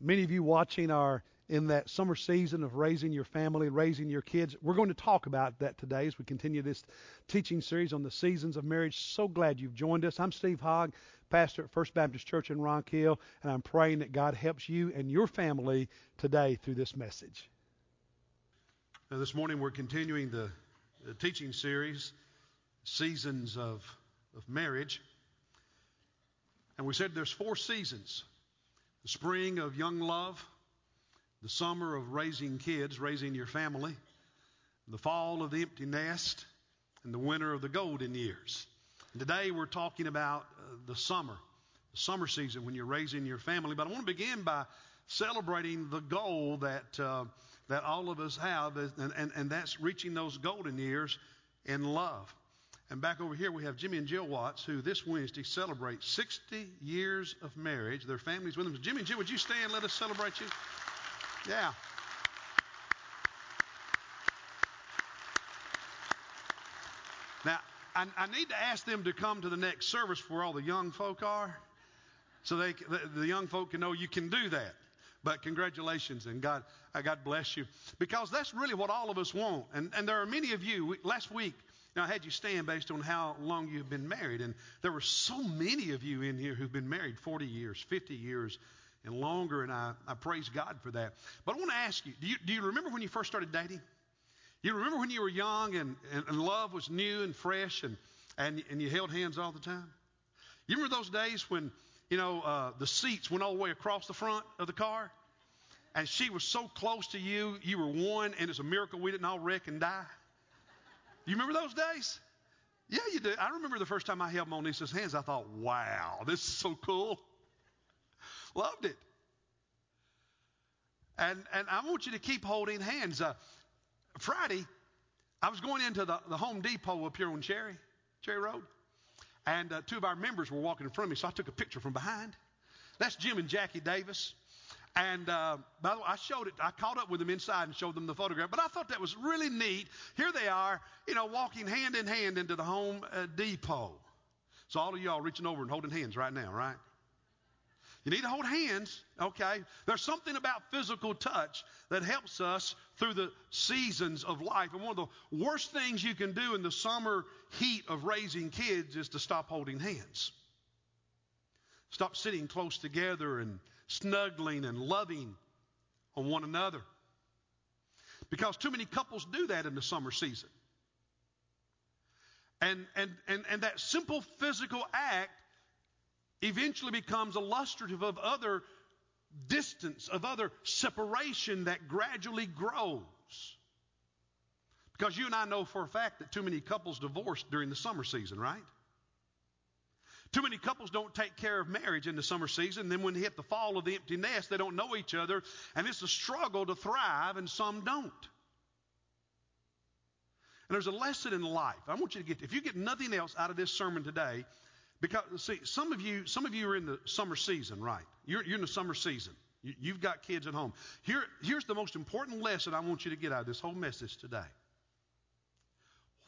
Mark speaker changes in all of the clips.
Speaker 1: Many of you watching are in that summer season of raising your family and raising your kids. We're going to talk about that today as we continue this teaching series on the seasons of marriage. So glad you've joined us. I'm Steve Hogg, pastor at First Baptist Church in Rock Hill, and I'm praying that God helps you and your family today through this message.
Speaker 2: Now, this morning we're continuing the, the teaching series, Seasons of, of Marriage. And we said there's four seasons the spring of young love, the summer of raising kids, raising your family, the fall of the empty nest, and the winter of the golden years. And today we're talking about uh, the summer, the summer season when you're raising your family. But I want to begin by celebrating the goal that uh, that all of us have, and, and, and that's reaching those golden years in love. And back over here, we have Jimmy and Jill Watts, who this Wednesday celebrate 60 years of marriage. Their families with them. Jimmy and Jill, would you stand? Let us celebrate you. Yeah. Now, I, I, need to ask them to come to the next service where all the young folk are, so they, the, the young folk can know you can do that. But congratulations and God, uh, God bless you. Because that's really what all of us want. And, and there are many of you, last week, now, I had you stand based on how long you've been married, and there were so many of you in here who've been married 40 years, 50 years, and longer, and I, I praise God for that. But I want to ask you do, you do you remember when you first started dating? You remember when you were young and, and, and love was new and fresh, and, and, and you held hands all the time? You remember those days when, you know, uh, the seats went all the way across the front of the car? And she was so close to you, you were one, and it's a miracle we didn't all wreck and die. You remember those days? Yeah, you do. I remember the first time I held Monisa's hands, I thought, wow, this is so cool. Loved it. And, and I want you to keep holding hands. Uh, Friday, I was going into the, the Home Depot up here on Cherry, Cherry Road, and uh, two of our members were walking in front of me, so I took a picture from behind. That's Jim and Jackie Davis. And uh, by the way, I showed it. I caught up with them inside and showed them the photograph. But I thought that was really neat. Here they are, you know, walking hand in hand into the Home uh, Depot. So all of y'all reaching over and holding hands right now, right? You need to hold hands, okay? There's something about physical touch that helps us through the seasons of life. And one of the worst things you can do in the summer heat of raising kids is to stop holding hands. Stop sitting close together and snuggling and loving on one another. Because too many couples do that in the summer season. And, and, and, and that simple physical act eventually becomes illustrative of other distance, of other separation that gradually grows. Because you and I know for a fact that too many couples divorce during the summer season, right? Too many couples don't take care of marriage in the summer season. Then when they hit the fall of the empty nest, they don't know each other, and it's a struggle to thrive, and some don't. And there's a lesson in life. I want you to get, if you get nothing else out of this sermon today, because see, some of you, some of you are in the summer season, right? You're, you're in the summer season. You, have got kids at home. Here, here's the most important lesson I want you to get out of this whole message today.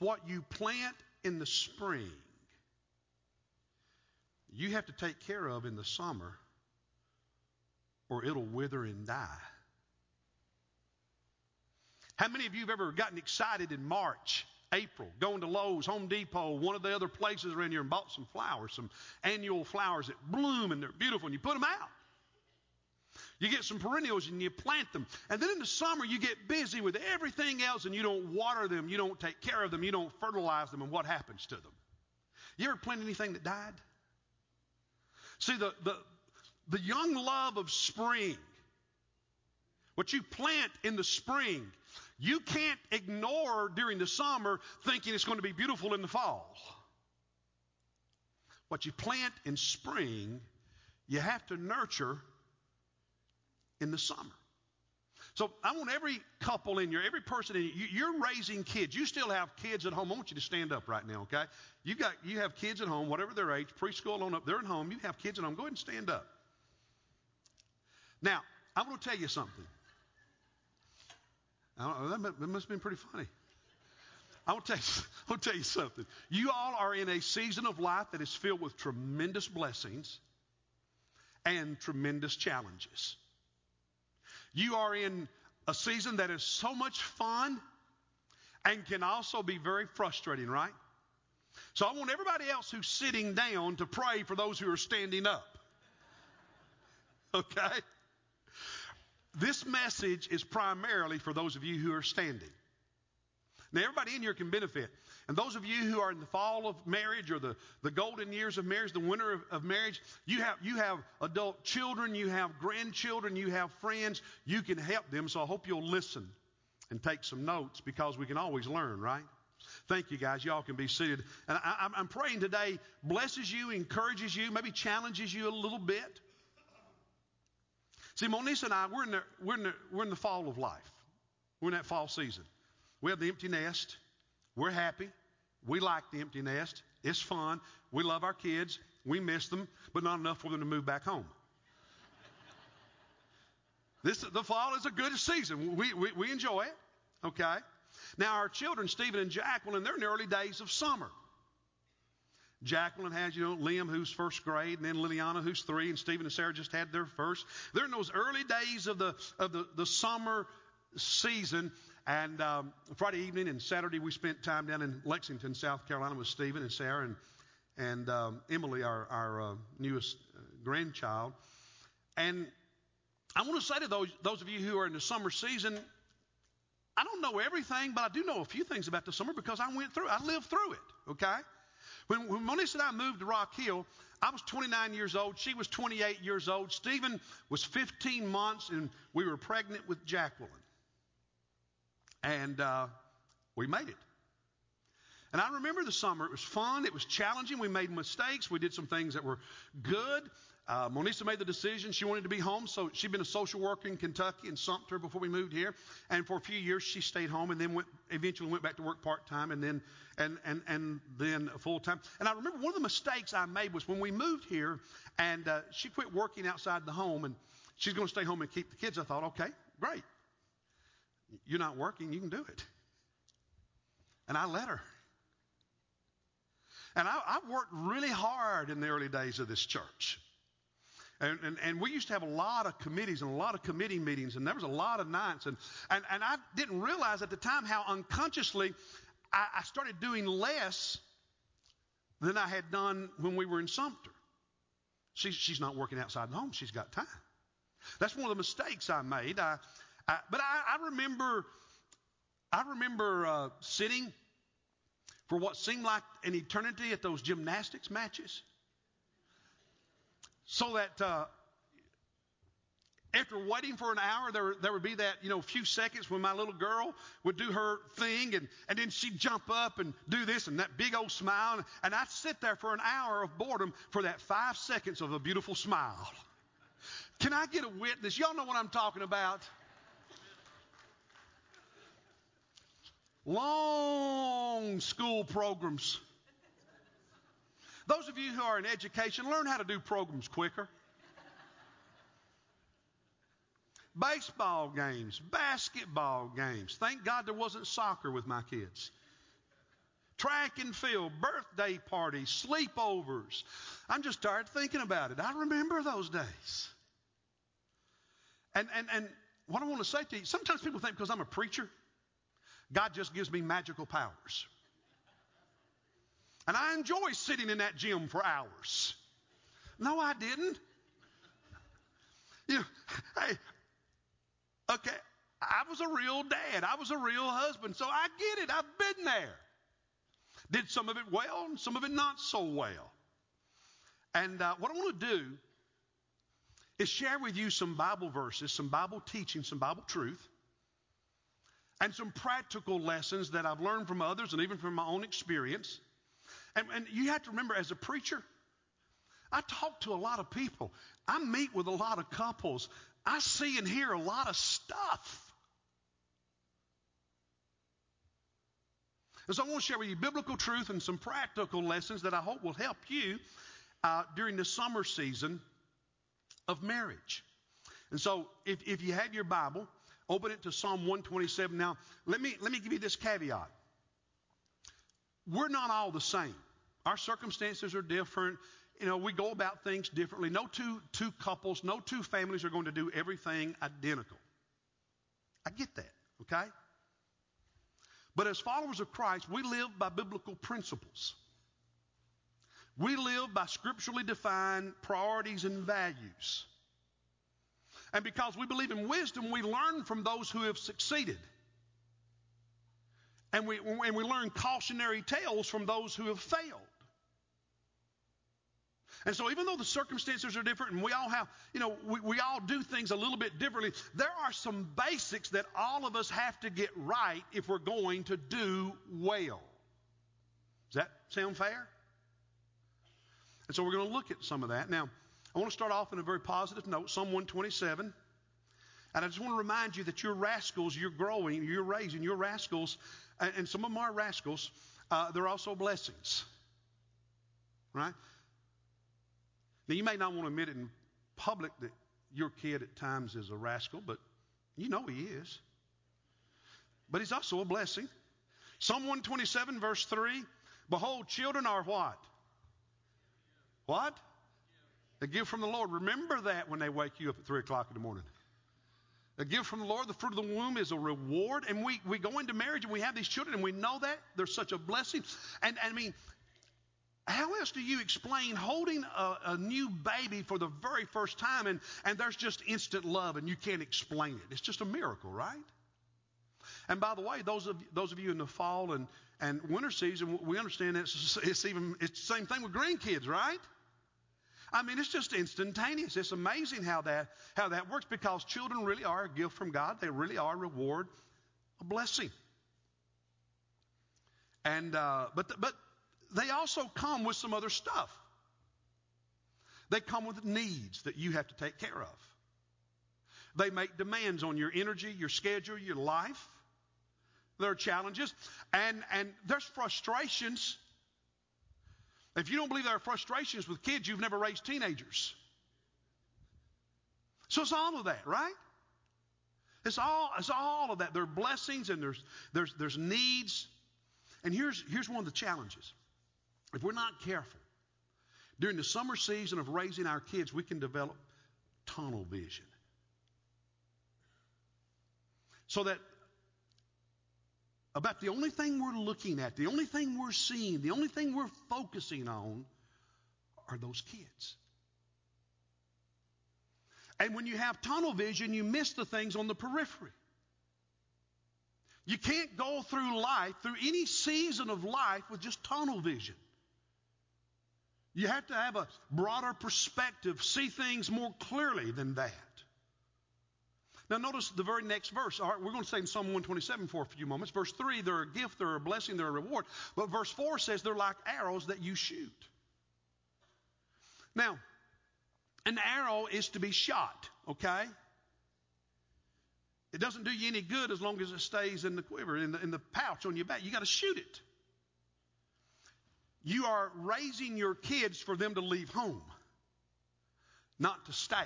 Speaker 2: What you plant in the spring you have to take care of in the summer or it'll wither and die. How many of you have ever gotten excited in March, April, going to Lowe's, Home Depot, one of the other places around here and bought some flowers, some annual flowers that bloom and they're beautiful and you put them out? You get some perennials and you plant them. And then in the summer, you get busy with everything else and you don't water them, you don't take care of them, you don't fertilize them, and what happens to them? You ever plant anything that died? See, the, the, the young love of spring, what you plant in the spring, you can't ignore during the summer thinking it's going to be beautiful in the fall. What you plant in spring, you have to nurture in the summer. So I want every couple in here, every person in you, you're raising kids. You still have kids at home. I want you to stand up right now, okay? You got you have kids at home, whatever their age, preschool on up, they're at home. You have kids at home. Go ahead and stand up. Now, I'm going to tell you something. That must have been pretty funny. I will tell you, I'll tell you something. You all are in a season of life that is filled with tremendous blessings and tremendous challenges. You are in a season that is so much fun and can also be very frustrating, right? So I want everybody else who's sitting down to pray for those who are standing up. Okay? This message is primarily for those of you who are standing. Now, everybody in here can benefit. And those of you who are in the fall of marriage or the, the golden years of marriage, the winter of, of marriage, you have, you have adult children, you have grandchildren, you have friends. You can help them. So I hope you'll listen and take some notes because we can always learn, right? Thank you, guys. Y'all can be seated. And I, am praying today blesses you, encourages you, maybe challenges you a little bit. See, Monisa and I, we're in, the, we're, in the, we're in the fall of life. We're in that fall season. We have the empty nest. We're happy. We like the empty nest. It's fun. We love our kids. We miss them, but not enough for them to move back home. This, the fall is a good season. We, we, we enjoy it. Okay? Now, our children, Stephen and Jacqueline, they're in the early days of summer. Jacqueline has, you know, Liam, who's first grade, and then Liliana, who's three, and Stephen and Sarah just had their first. They're in those early days of the, of the, the summer season, and um, Friday evening and Saturday, we spent time down in Lexington, South Carolina, with Stephen and Sarah and, and um, Emily, our, our uh, newest uh, grandchild. And I want to say to those, those of you who are in the summer season, I don't know everything, but I do know a few things about the summer because I went through I lived through it, okay? When, when and I moved to Rock Hill, I was 29 years old. She was 28 years old. Stephen was 15 months, and we were pregnant with Jacqueline. And uh, we made it. And I remember the summer. It was fun. It was challenging. We made mistakes. We did some things that were good. Uh, Monisa made the decision. She wanted to be home, so she'd been a social worker in Kentucky and Sumter before we moved here. And for a few years, she stayed home and then went, eventually went back to work part time and then and and and then full time. And I remember one of the mistakes I made was when we moved here, and uh, she quit working outside the home, and she's going to stay home and keep the kids. I thought, okay, great. You're not working, you can do it. And I let her. And I, I worked really hard in the early days of this church. And, and, and, we used to have a lot of committees and a lot of committee meetings, and there was a lot of nights. And, and, and I didn't realize at the time how unconsciously I, I started doing less than I had done when we were in Sumter. She, she's not working outside the home, she's got time. That's one of the mistakes I made. I, But I, I, remember, I remember uh, sitting for what seemed like an eternity at those gymnastics matches, so that uh, after waiting for an hour, there, there would be that, you know, few seconds when my little girl would do her thing and, and then she'd jump up and do this and that big old smile. And I'd sit there for an hour of boredom for that five seconds of a beautiful smile. Can I get a witness? Y'all know what I'm talking about. Long school programs. Those of you who are in education, learn how to do programs quicker. Baseball games, basketball games. Thank God there wasn't soccer with my kids. Track and field, birthday parties, sleepovers. I'm just tired thinking about it. I remember those days. And, and, and what I want to say to you, sometimes people think because I'm a preacher, God just gives me magical powers. And I enjoy sitting in that gym for hours. No, I didn't. You know, hey, okay, I was a real dad. I was a real husband. So I get it. I've been there. Did some of it well and some of it not so well. And uh, what I want to do is share with you some Bible verses, some Bible teaching, some Bible truth and some practical lessons that I've learned from others and even from my own experience. And, and, you have to remember, as a preacher, I talk to a lot of people. I meet with a lot of couples. I see and hear a lot of stuff. And so I want to share with you biblical truth and some practical lessons that I hope will help you uh, during the summer season of marriage. And so if, if you have your Bible, Open it to Psalm 127. Now, let me, let me give you this caveat. We're not all the same. Our circumstances are different. You know, we go about things differently. No two, two couples, no two families are going to do everything identical. I get that, okay? But as followers of Christ, we live by biblical principles. We live by scripturally defined priorities and values. And because we believe in wisdom, we learn from those who have succeeded. And we, and we learn cautionary tales from those who have failed. And so, even though the circumstances are different and we all have, you know, we, we all do things a little bit differently, there are some basics that all of us have to get right if we're going to do well. Does that sound fair? And so, we're going to look at some of that. Now, I want to start off in a very positive note Psalm 127. And I just want to remind you that you're rascals, you're growing, you're raising, you're rascals, and, some of them are rascals. Uh, they're also blessings. Right? Now, you may not want to admit it in public that your kid at times is a rascal, but you know he is. But he's also a blessing. Psalm 127, verse 3 Behold, children are what? What? A gift from the Lord. Remember that when they wake you up at 3 o'clock in the morning. A gift from the Lord, the fruit of the womb is a reward. And we, we go into marriage and we have these children and we know that. They're such a blessing. And, and I mean, how else do you explain holding a, a, new baby for the very first time and, and there's just instant love and you can't explain it? It's just a miracle, right? And by the way, those of, those of you in the fall and, and winter season, we understand it's, it's even it's the same thing with grandkids, right? I mean, it's just instantaneous. It's amazing how that how that works because children really are a gift from God. They really are a reward, a blessing. And uh, but but they also come with some other stuff. They come with needs that you have to take care of. They make demands on your energy, your schedule, your life. There are challenges, and and there's frustrations. If you don't believe there are frustrations with kids, you've never raised teenagers. So it's all of that, right? It's all, it's all of that. There are blessings and there's, there's, there's needs. And here's, here's one of the challenges. If we're not careful, during the summer season of raising our kids, we can develop tunnel vision. So that about the only thing we're looking at, the only thing we're seeing, the only thing we're focusing on are those kids. And when you have tunnel vision, you miss the things on the periphery. You can't go through life, through any season of life, with just tunnel vision. You have to have a broader perspective, see things more clearly than that. Now, notice the very next verse. All right, we're going to stay in Psalm 127 for a few moments. Verse 3, they're a gift, they're a blessing, they're a reward. But verse 4 says they're like arrows that you shoot. Now, an arrow is to be shot, okay? It doesn't do you any good as long as it stays in the quiver, in the, in the pouch on your back. You got to shoot it. You are raising your kids for them to leave home, not to stay.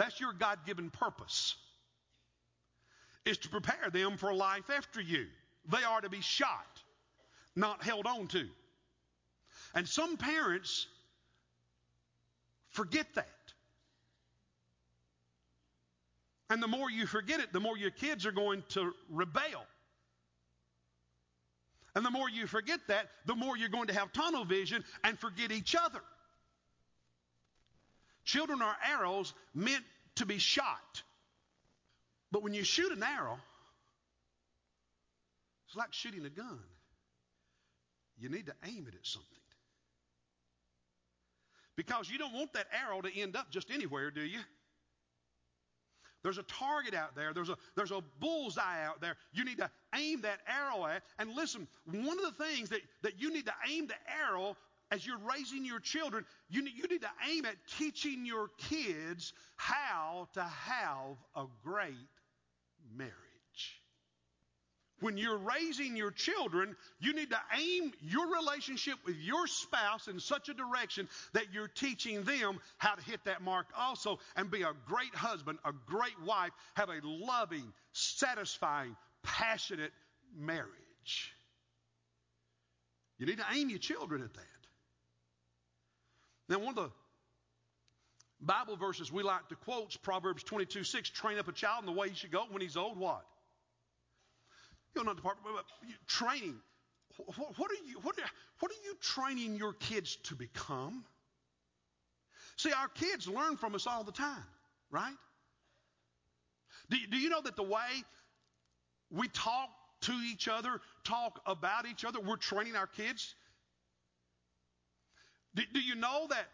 Speaker 2: That's your God given purpose, is to prepare them for life after you. They are to be shot, not held on to. And some parents forget that. And the more you forget it, the more your kids are going to rebel. And the more you forget that, the more you're going to have tunnel vision and forget each other. Children are arrows meant to be shot. But when you shoot an arrow, it's like shooting a gun. You need to aim it at something. Because you don't want that arrow to end up just anywhere, do you? There's a target out there. There's a, there's a bullseye out there. You need to aim that arrow at. And listen, one of the things that, that you need to aim the arrow as you're raising your children, you need, you need to aim at teaching your kids how to have a great marriage. When you're raising your children, you need to aim your relationship with your spouse in such a direction that you're teaching them how to hit that mark also and be a great husband, a great wife, have a loving, satisfying, passionate marriage. You need to aim your children at that. Now, one of the Bible verses we like to quote is Proverbs 22 6 train up a child in the way he should go when he's old. What? You'll not depart, but training. What, what, are you, what, are, what are you training your kids to become? See, our kids learn from us all the time, right? Do, do you know that the way we talk to each other, talk about each other, we're training our kids? Do, do you know that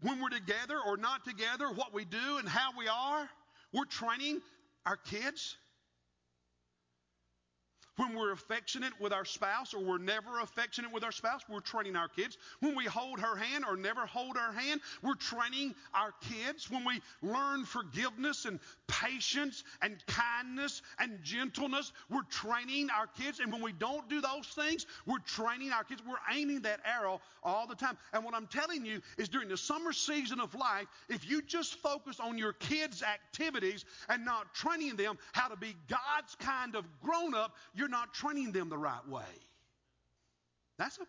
Speaker 2: when we're together or not together, what we do and how we are, we're training our kids? When we're affectionate with our spouse or we're never affectionate with our spouse, we're training our kids. When we hold her hand or never hold her hand, we're training our kids. When we learn forgiveness and patience and kindness and gentleness, we're training our kids. And when we don't do those things, we're training our kids. We're aiming that arrow all the time. And what I'm telling you is during the summer season of life, if you just focus on your kids' activities and not training them how to be God's kind of grown up, you're not training them the right way. That's a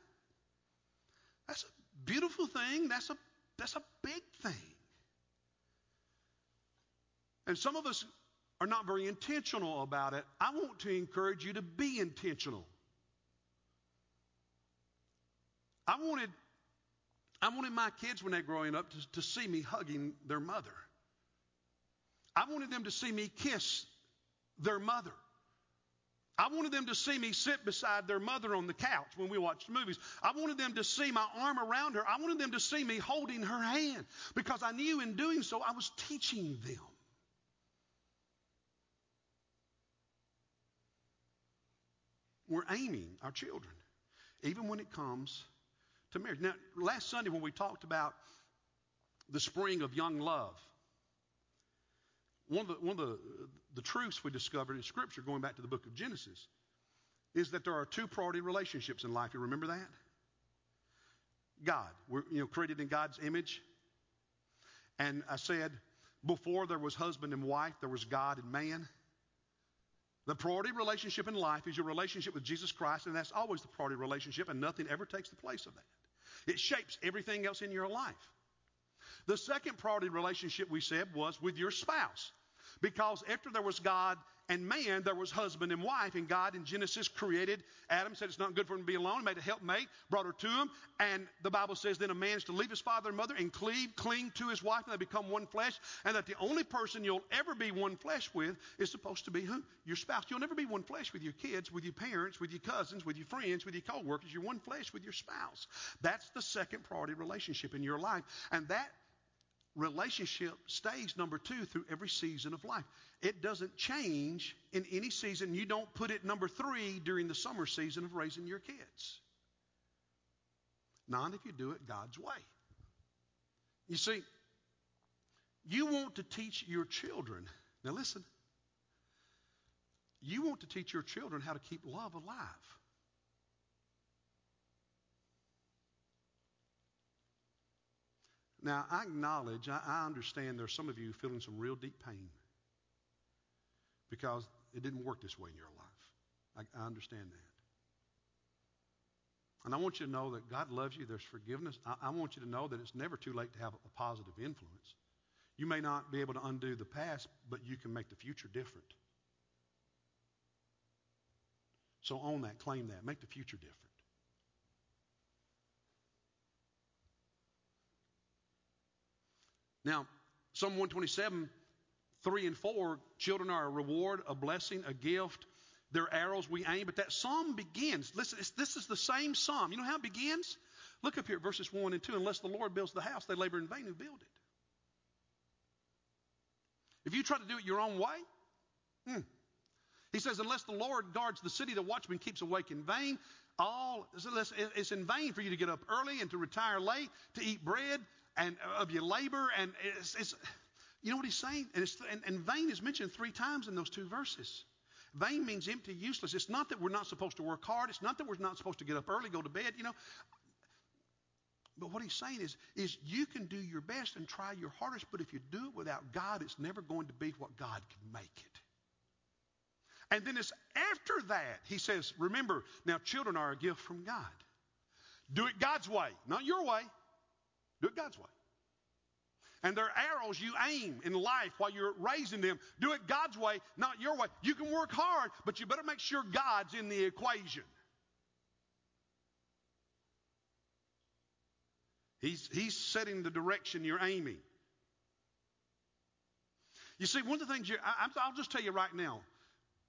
Speaker 2: that's a beautiful thing. That's a that's a big thing. And some of us are not very intentional about it. I want to encourage you to be intentional. I wanted I wanted my kids when they're growing up to, to see me hugging their mother. I wanted them to see me kiss their mother. I wanted them to see me sit beside their mother on the couch when we watched movies. I wanted them to see my arm around her. I wanted them to see me holding her hand because I knew in doing so I was teaching them. We're aiming our children, even when it comes to marriage. Now, last Sunday when we talked about the spring of young love, one of the, one of the, the truths we discovered in Scripture, going back to the book of Genesis, is that there are two priority relationships in life. You remember that? God. We're you know, created in God's image. And I said, before there was husband and wife, there was God and man. The priority relationship in life is your relationship with Jesus Christ, and that's always the priority relationship, and nothing ever takes the place of that. It shapes everything else in your life. The second priority relationship we said was with your spouse. Because after there was God and man, there was husband and wife, and God in Genesis created Adam, said it's not good for him to be alone, made a helpmate, brought her to him, and the Bible says then a man is to leave his father and mother and cleave, cling to his wife, and they become one flesh, and that the only person you'll ever be one flesh with is supposed to be who? Your spouse. You'll never be one flesh with your kids, with your parents, with your cousins, with your friends, with your co-workers. You're one flesh with your spouse. That's the second priority relationship in your life, and that relationship stays number two through every season of life. It doesn't change in any season. You don't put it number three during the summer season of raising your kids. Not if you do it God's way. You see, you want to teach your children, now listen, you want to teach your children how to keep love alive. Now, I acknowledge, I, I understand there's some of you feeling some real deep pain because it didn't work this way in your life. I, I understand that. And I want you to know that God loves you. There's forgiveness. I, I, want you to know that it's never too late to have a positive influence. You may not be able to undo the past, but you can make the future different. So own that, claim that, make the future different. Now, Psalm 127, 3 and 4, children are a reward, a blessing, a gift. They're arrows we aim. But that psalm begins. Listen, this is the same psalm. You know how it begins? Look up here, at verses 1 and 2. Unless the Lord builds the house, they labor in vain who build it. If you try to do it your own way, hmm. He says, unless the Lord guards the city, the watchman keeps awake in vain. All it's in vain for you to get up early and to retire late, to eat bread and uh, of your labor. And it's, it's you know what he's saying? And, and, and vain is mentioned three times in those two verses. Vain means empty, useless. It's not that we're not supposed to work hard. It's not that we're not supposed to get up early, go to bed, you know. But what he's saying is, is you can do your best and try your hardest, but if you do it without God, it's never going to be what God can make it. And then it's after that, he says, remember, now children are a gift from God. Do it God's way, not your way. Do it God's way. And they're arrows you aim in life while you're raising them. Do it God's way, not your way. You can work hard, but you better make sure God's in the equation. He's, he's setting the direction you're aiming. You see, one of the things you, I, I'll just tell you right now.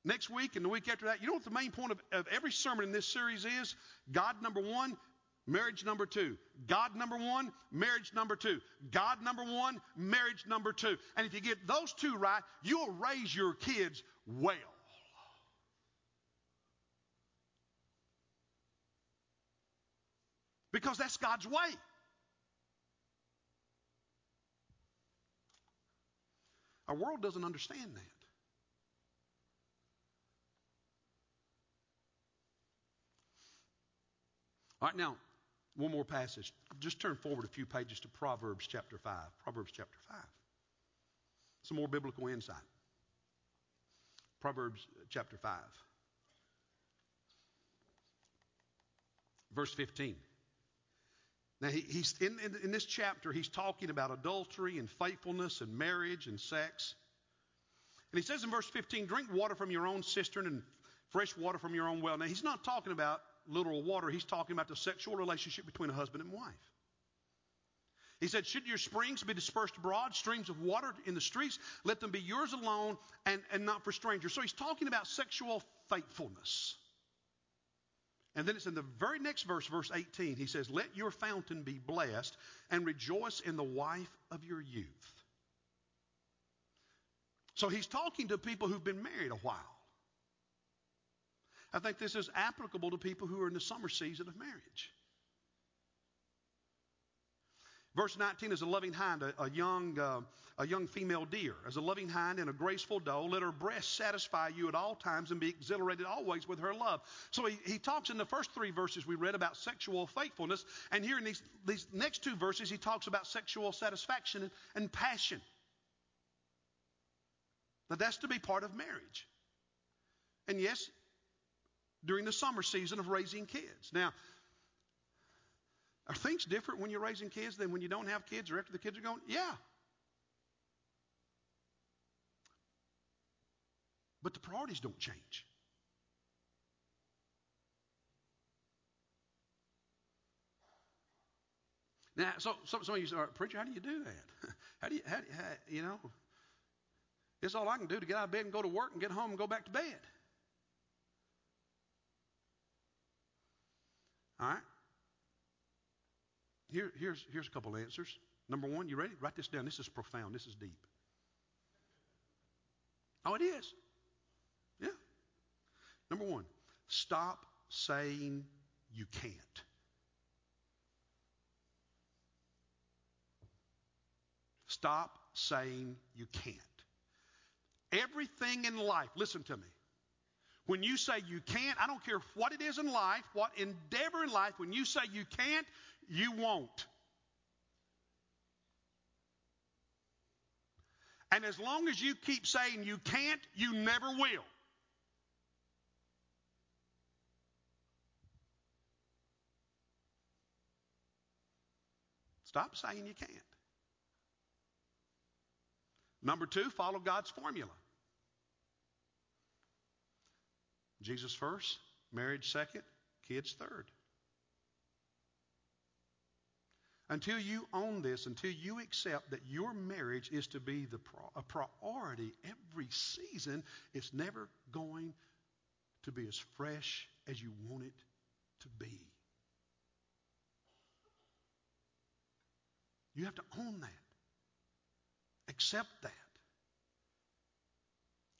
Speaker 2: Next week and the week after that, you know what the main point of, of every sermon in this series is? God, number one, marriage number two. God number one, marriage number two. God number one, marriage number two. And if you get those two right, you'll raise your kids well. Because that's God's way. Our world doesn't understand that. All right, now, one more passage. Just turn forward a few pages to Proverbs chapter 5. Proverbs chapter 5. Some more biblical insight. Proverbs chapter 5. Verse 15. Now, he, he's in, in, in this chapter, he's talking about adultery and faithfulness and marriage and sex. And he says in verse 15, drink water from your own cistern and fresh water from your own well. Now, he's not talking about literal water, he's talking about the sexual relationship between a husband and wife. He said, Should your springs be dispersed abroad, streams of water in the streets, let them be yours alone and, and not for strangers. So he's talking about sexual faithfulness. And then it's in the very next verse, verse 18, he says, Let your fountain be blessed and rejoice in the wife of your youth. So he's talking to people who've been married a while. I think this is applicable to people who are in the summer season of marriage. Verse 19 is a loving hind, a, a young, uh, a young female deer. As a loving hind and a graceful doe, let her breast satisfy you at all times and be exhilarated always with her love. So he, he talks in the first three verses we read about sexual faithfulness. And here in these, these next two verses, he talks about sexual satisfaction and, and passion. Now, that's to be part of marriage. And yes, during the summer season of raising kids. Now, are things different when you're raising kids than when you don't have kids or after the kids are gone? Yeah. But the priorities don't change. Now, so, so some of you say, preacher, how do you do that? How do you, how, how, you know, it's all I can do to get out of bed and go to work and get home and go back to bed. All right? Here, here's, here's a couple answers. Number one, you ready? Write this down. This is profound. This is deep. Oh, it is. Yeah. Number one, stop saying you can't. Stop saying you can't. Everything in life, listen to me. When you say you can't, I don't care what it is in life, what endeavor in life, when you say you can't, you won't. And as long as you keep saying you can't, you never will. Stop saying you can't. Number two, follow God's formula. Jesus first, marriage second, kids third. Until you own this, until you accept that your marriage is to be the pro- a priority every season, it's never going to be as fresh as you want it to be. You have to own that, accept that,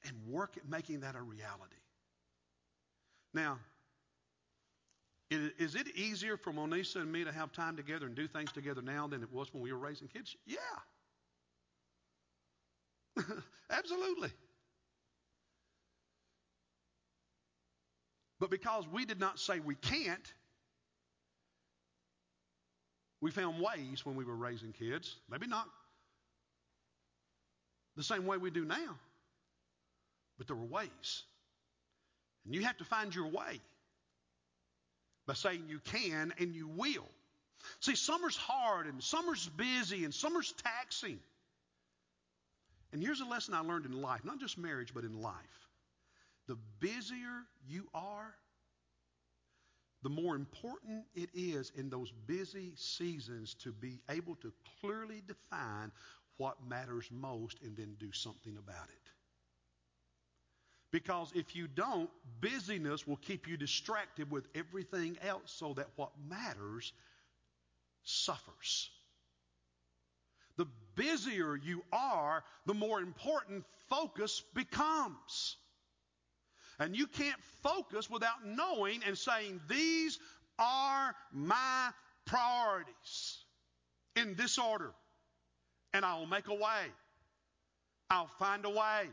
Speaker 2: and work at making that a reality. Now, is it easier for Monisa and me to have time together and do things together now than it was when we were raising kids? Yeah. Absolutely. But because we did not say we can't, we found ways when we were raising kids, maybe not the same way we do now, but there were ways. And you have to find your way by saying you can and you will. See, summer's hard and summer's busy and summer's taxing. And here's a lesson I learned in life, not just marriage, but in life. The busier you are, the more important it is in those busy seasons to be able to clearly define what matters most and then do something about it. Because if you don't, busyness will keep you distracted with everything else so that what matters suffers. The busier you are, the more important focus becomes. And you can't focus without knowing and saying, These are my priorities in this order. And I'll make a way. I'll find a way.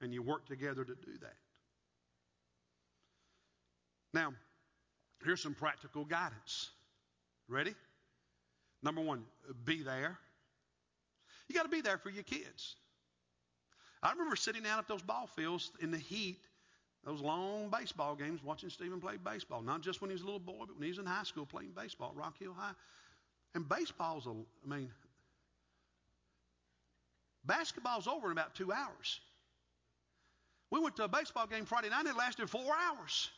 Speaker 2: And you work together to do that. Now, here's some practical guidance. Ready? Number one, be there. You got to be there for your kids. I remember sitting down at those ball fields in the heat, those long baseball games, watching Stephen play baseball. Not just when he was a little boy, but when he was in high school playing baseball at Rock Hill High. And baseball's, a, I mean, basketball's over in about two hours. We went to a baseball game Friday night, and it lasted four hours.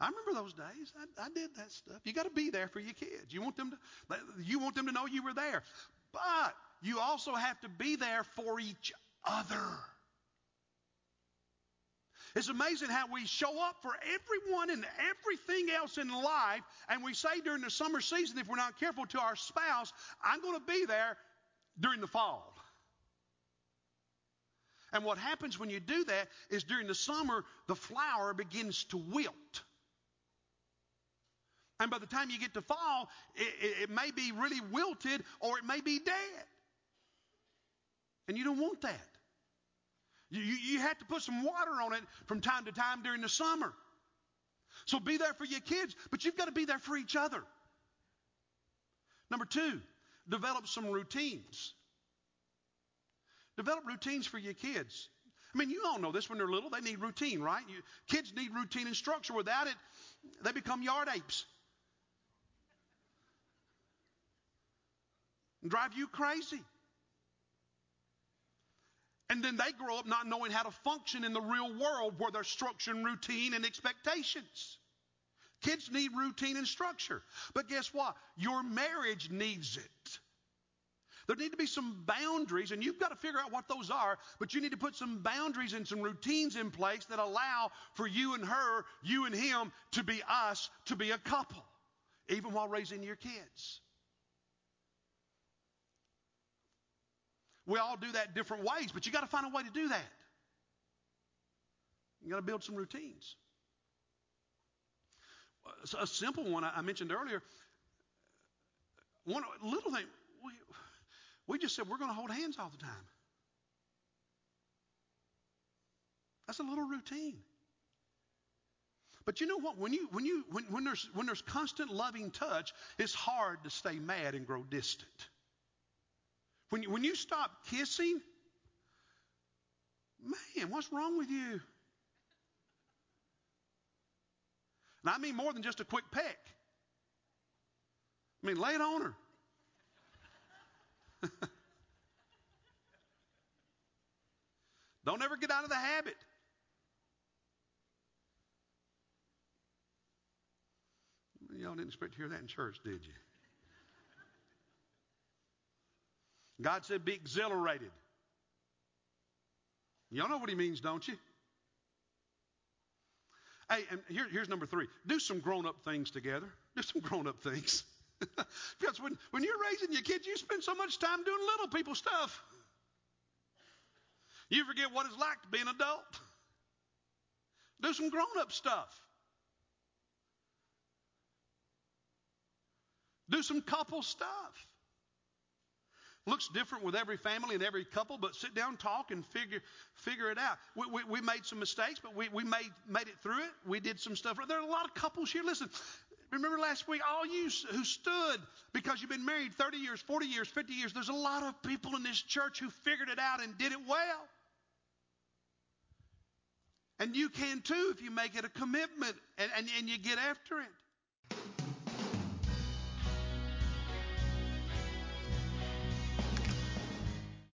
Speaker 2: I remember those days. I, I did that stuff. You got to be there for your kids. You want them to, you want them to know you were there. But you also have to be there for each other. It's amazing how we show up for everyone and everything else in life, and we say during the summer season, if we're not careful, to our spouse, I'm going to be there during the fall. And what happens when you do that is during the summer, the flower begins to wilt. And by the time you get to fall, it, it, may be really wilted or it may be dead. And you don't want that. You, you, you have to put some water on it from time to time during the summer. So be there for your kids, but you've got to be there for each other. Number two, develop some routines. Develop routines for your kids. I mean, you all know this when they're little, they need routine, right? You, kids need routine and structure. Without it, they become yard apes. And drive you crazy. And then they grow up not knowing how to function in the real world where there's structure and routine and expectations. Kids need routine and structure. But guess what? Your marriage needs it. There need to be some boundaries, and you've got to figure out what those are, but you need to put some boundaries and some routines in place that allow for you and her, you and him, to be us, to be a couple, even while raising your kids. We all do that different ways, but you got to find a way to do that. You got to build some routines. A simple one I mentioned earlier. One little thing. We, we just said we're going to hold hands all the time. That's a little routine. But you know what? When you when you when, when there's when there's constant loving touch, it's hard to stay mad and grow distant. When you, when you stop kissing, man, what's wrong with you? And I mean more than just a quick peck. I mean, lay it on her. Don't ever get out of the habit. Y'all didn't expect to hear that in church, did you? God said, be exhilarated. Y'all know what he means, don't you? Hey, and here, here's number three do some grown up things together. Do some grown up things. because when, when you're raising your kids, you spend so much time doing little people stuff. You forget what it's like to be an adult. Do some grown up stuff. Do some couple stuff. Looks different with every family and every couple, but sit down, talk, and figure figure it out. We, we, we made some mistakes, but we, we made made it through it. We did some stuff. There are a lot of couples here. Listen, remember last week, all you who stood because you've been married 30 years, 40 years, 50 years, there's a lot of people in this church who figured it out and did it well. And you can too if you make it a commitment and, and, and you get after it.